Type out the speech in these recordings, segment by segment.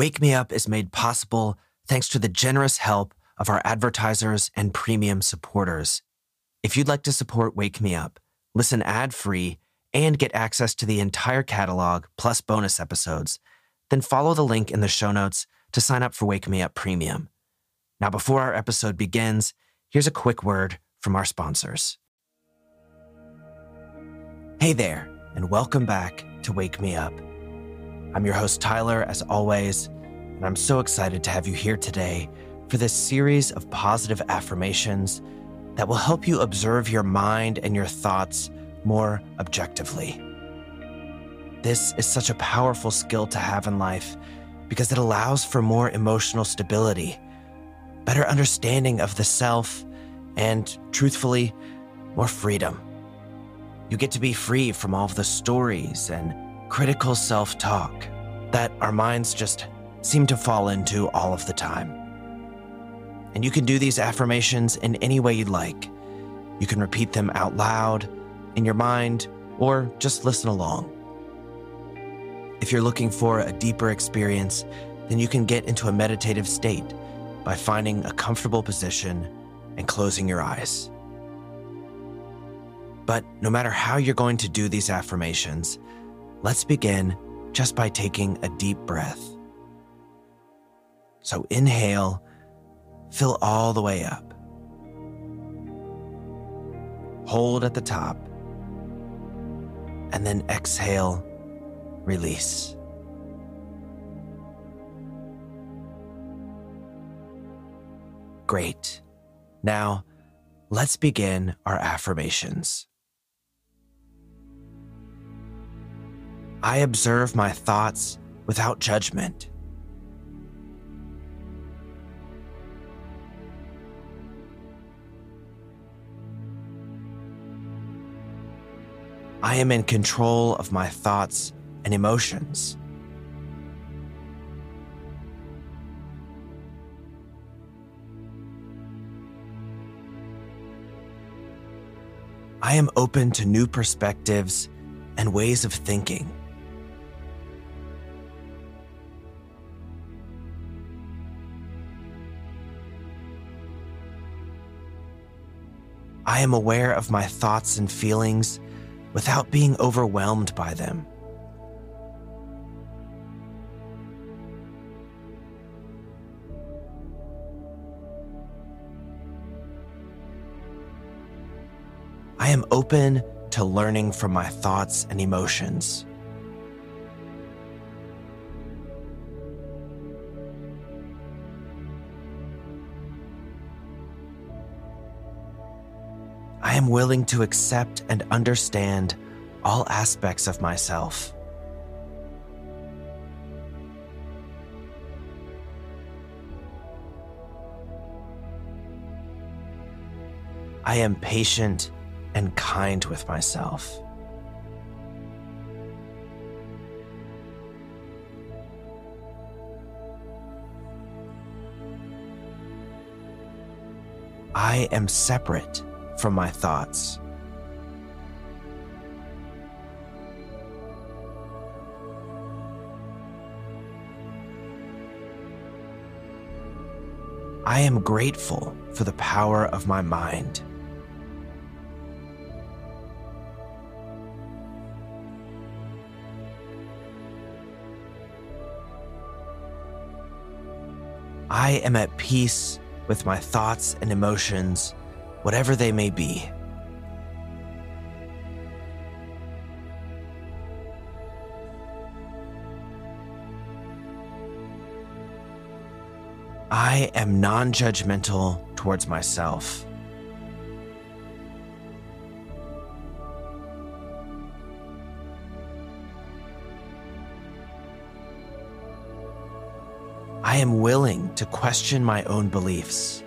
Wake Me Up is made possible thanks to the generous help of our advertisers and premium supporters. If you'd like to support Wake Me Up, listen ad free, and get access to the entire catalog plus bonus episodes, then follow the link in the show notes to sign up for Wake Me Up Premium. Now, before our episode begins, here's a quick word from our sponsors. Hey there, and welcome back to Wake Me Up. I'm your host, Tyler, as always, and I'm so excited to have you here today for this series of positive affirmations that will help you observe your mind and your thoughts more objectively. This is such a powerful skill to have in life because it allows for more emotional stability, better understanding of the self, and truthfully, more freedom. You get to be free from all of the stories and critical self talk that our minds just seem to fall into all of the time. And you can do these affirmations in any way you'd like. You can repeat them out loud, in your mind, or just listen along. If you're looking for a deeper experience, then you can get into a meditative state by finding a comfortable position and closing your eyes. But no matter how you're going to do these affirmations, let's begin just by taking a deep breath. So inhale, fill all the way up. Hold at the top, and then exhale, release. Great. Now, let's begin our affirmations. I observe my thoughts without judgment. I am in control of my thoughts and emotions. I am open to new perspectives and ways of thinking. I am aware of my thoughts and feelings without being overwhelmed by them. I am open to learning from my thoughts and emotions. I am willing to accept and understand all aspects of myself. I am patient and kind with myself. I am separate from my thoughts. I am grateful for the power of my mind. I am at peace with my thoughts and emotions whatever they may be. I am non judgmental towards myself. I am willing to question my own beliefs.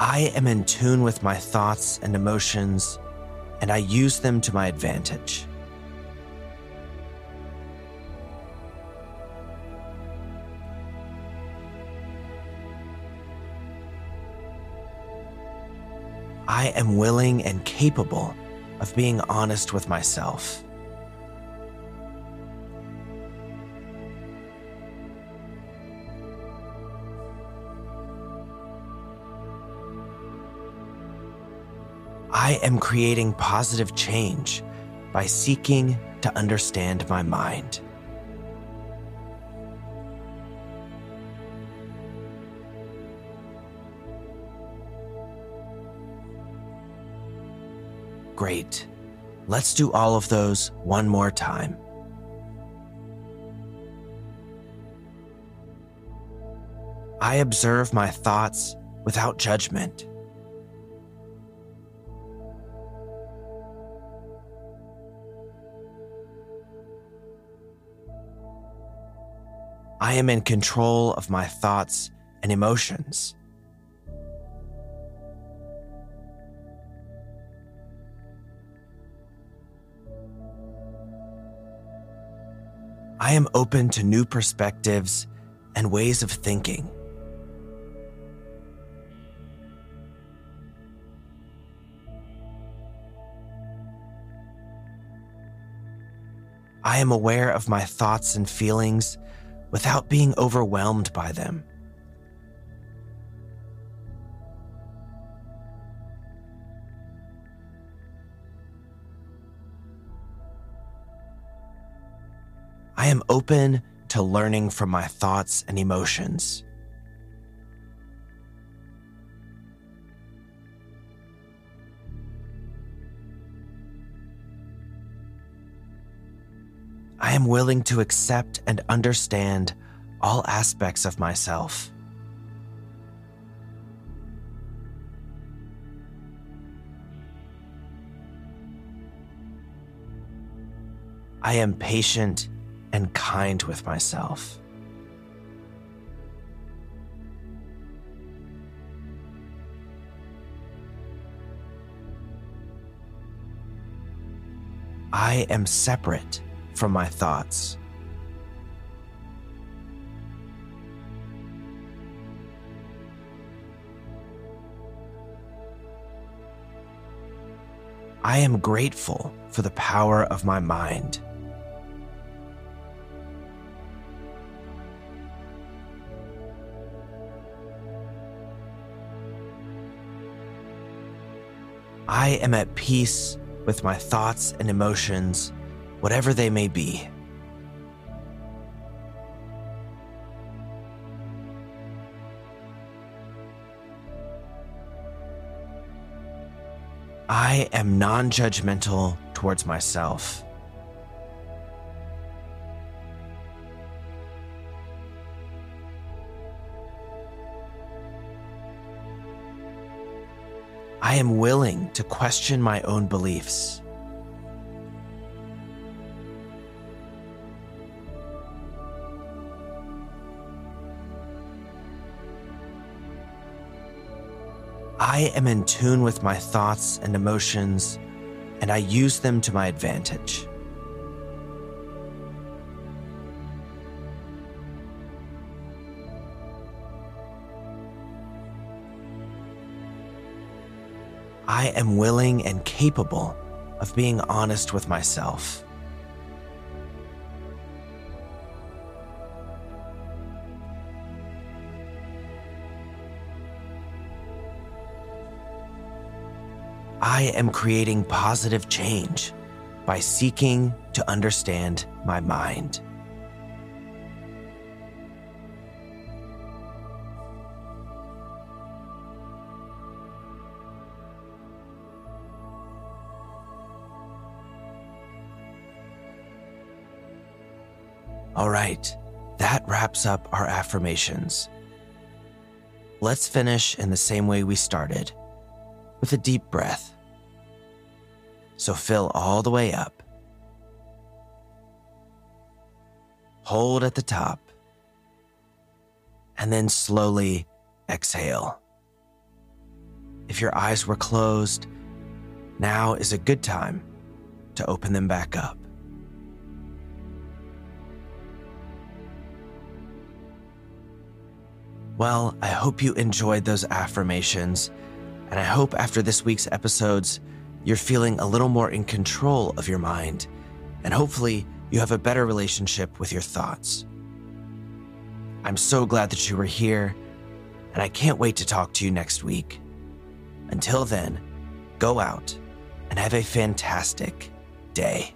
I am in tune with my thoughts and emotions, and I use them to my advantage. I am willing and capable of being honest with myself. I am creating positive change by seeking to understand my mind. Great. Let's do all of those one more time. I observe my thoughts without judgment. I am in control of my thoughts and emotions. I am open to new perspectives and ways of thinking. I am aware of my thoughts and feelings without being overwhelmed by them. I am open to learning from my thoughts and emotions. Am willing to accept and understand all aspects of myself. I am patient and kind with myself. I am separate from my thoughts. I am grateful for the power of my mind. I am at peace with my thoughts and emotions whatever they may be. I am non judgmental towards myself. I am willing to question my own beliefs. I am in tune with my thoughts and emotions, and I use them to my advantage. I am willing and capable of being honest with myself. I am creating positive change by seeking to understand my mind. All right, that wraps up our affirmations. Let's finish in the same way we started with a deep breath. So fill all the way up. Hold at the top. And then slowly exhale. If your eyes were closed, now is a good time to open them back up. Well, I hope you enjoyed those affirmations And I hope after this week's episodes, you're feeling a little more in control of your mind, and hopefully, you have a better relationship with your thoughts. I'm so glad that you were here, and I can't wait to talk to you next week. Until then, go out and have a fantastic day.